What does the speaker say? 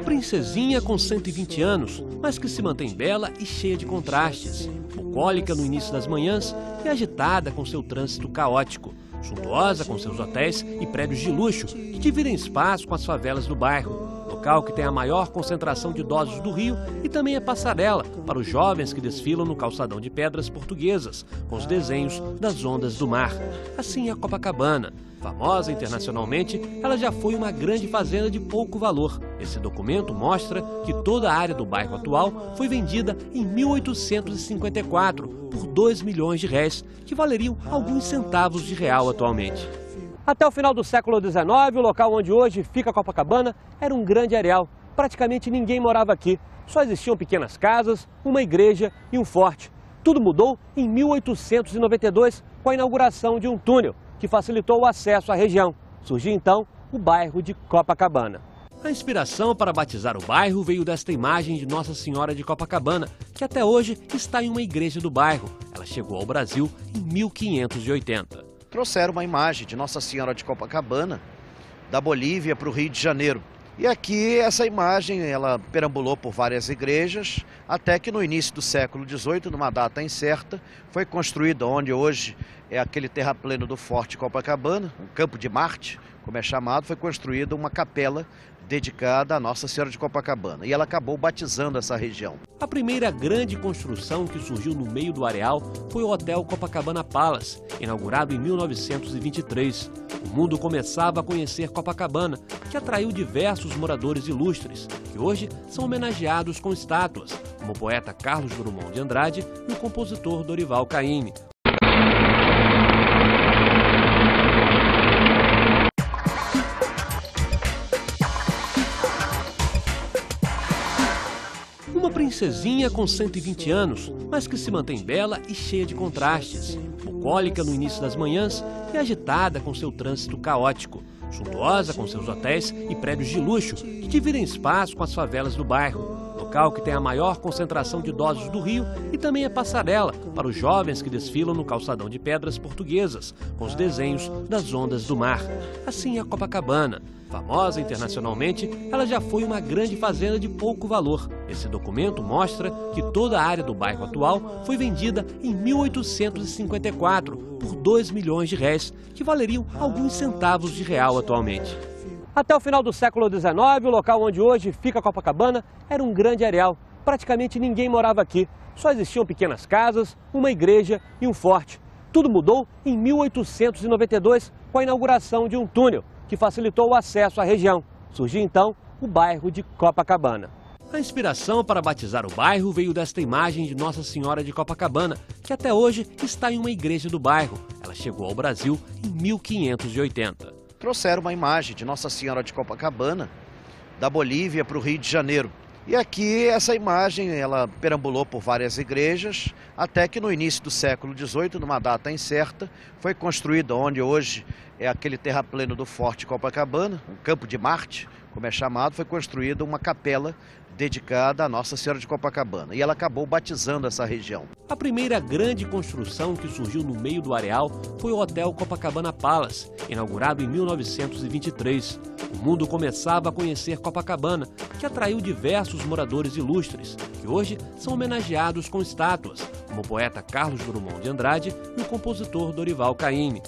princesinha com 120 anos, mas que se mantém bela e cheia de contrastes. Bucólica no início das manhãs e agitada com seu trânsito caótico. Suntuosa com seus hotéis e prédios de luxo que dividem espaço com as favelas do bairro. Local que tem a maior concentração de idosos do Rio e também é passarela para os jovens que desfilam no calçadão de pedras portuguesas, com os desenhos das ondas do mar. Assim é a Copacabana. Famosa internacionalmente, ela já foi uma grande fazenda de pouco valor. Esse documento mostra que toda a área do bairro atual foi vendida em 1854 por 2 milhões de réis, que valeriam alguns centavos de real atualmente. Até o final do século XIX, o local onde hoje fica Copacabana era um grande areal. Praticamente ninguém morava aqui. Só existiam pequenas casas, uma igreja e um forte. Tudo mudou em 1892 com a inauguração de um túnel que facilitou o acesso à região. Surgiu então o bairro de Copacabana. A inspiração para batizar o bairro veio desta imagem de Nossa Senhora de Copacabana, que até hoje está em uma igreja do bairro. Ela chegou ao Brasil em 1580 trouxeram uma imagem de Nossa Senhora de Copacabana, da Bolívia para o Rio de Janeiro. E aqui essa imagem, ela perambulou por várias igrejas, até que no início do século XVIII, numa data incerta, foi construída onde hoje é aquele terrapleno do Forte Copacabana, um campo de Marte, como é chamado, foi construída uma capela dedicada a Nossa Senhora de Copacabana. E ela acabou batizando essa região. A primeira grande construção que surgiu no meio do areal foi o Hotel Copacabana Palace, inaugurado em 1923. O mundo começava a conhecer Copacabana, que atraiu diversos moradores ilustres, que hoje são homenageados com estátuas, como o poeta Carlos Drummond de Andrade e o compositor Dorival Caymmi. Uma princesinha com 120 anos, mas que se mantém bela e cheia de contrastes. Bucólica no início das manhãs e agitada com seu trânsito caótico. Suntuosa com seus hotéis e prédios de luxo que dividem espaço com as favelas do bairro. Local que tem a maior concentração de idosos do Rio e também é passarela para os jovens que desfilam no calçadão de pedras portuguesas, com os desenhos das ondas do mar. Assim é a Copacabana. Famosa internacionalmente, ela já foi uma grande fazenda de pouco valor. Esse documento mostra que toda a área do bairro atual foi vendida em 1854 por 2 milhões de réis, que valeriam alguns centavos de real atualmente. Até o final do século XIX, o local onde hoje fica Copacabana era um grande areal. Praticamente ninguém morava aqui. Só existiam pequenas casas, uma igreja e um forte. Tudo mudou em 1892 com a inauguração de um túnel que facilitou o acesso à região. Surgiu então o bairro de Copacabana. A inspiração para batizar o bairro veio desta imagem de Nossa Senhora de Copacabana, que até hoje está em uma igreja do bairro. Ela chegou ao Brasil em 1580. Trouxeram uma imagem de Nossa Senhora de Copacabana, da Bolívia para o Rio de Janeiro. E aqui essa imagem, ela perambulou por várias igrejas, até que no início do século XVIII, numa data incerta, foi construída onde hoje é aquele terrapleno do Forte Copacabana, um campo de Marte, como é chamado, foi construída uma capela dedicada a Nossa Senhora de Copacabana. E ela acabou batizando essa região. A primeira grande construção que surgiu no meio do areal foi o Hotel Copacabana Palace, inaugurado em 1923. O mundo começava a conhecer Copacabana, que atraiu diversos moradores ilustres, que hoje são homenageados com estátuas, como o poeta Carlos Drummond de Andrade e o compositor Dorival Caymmi.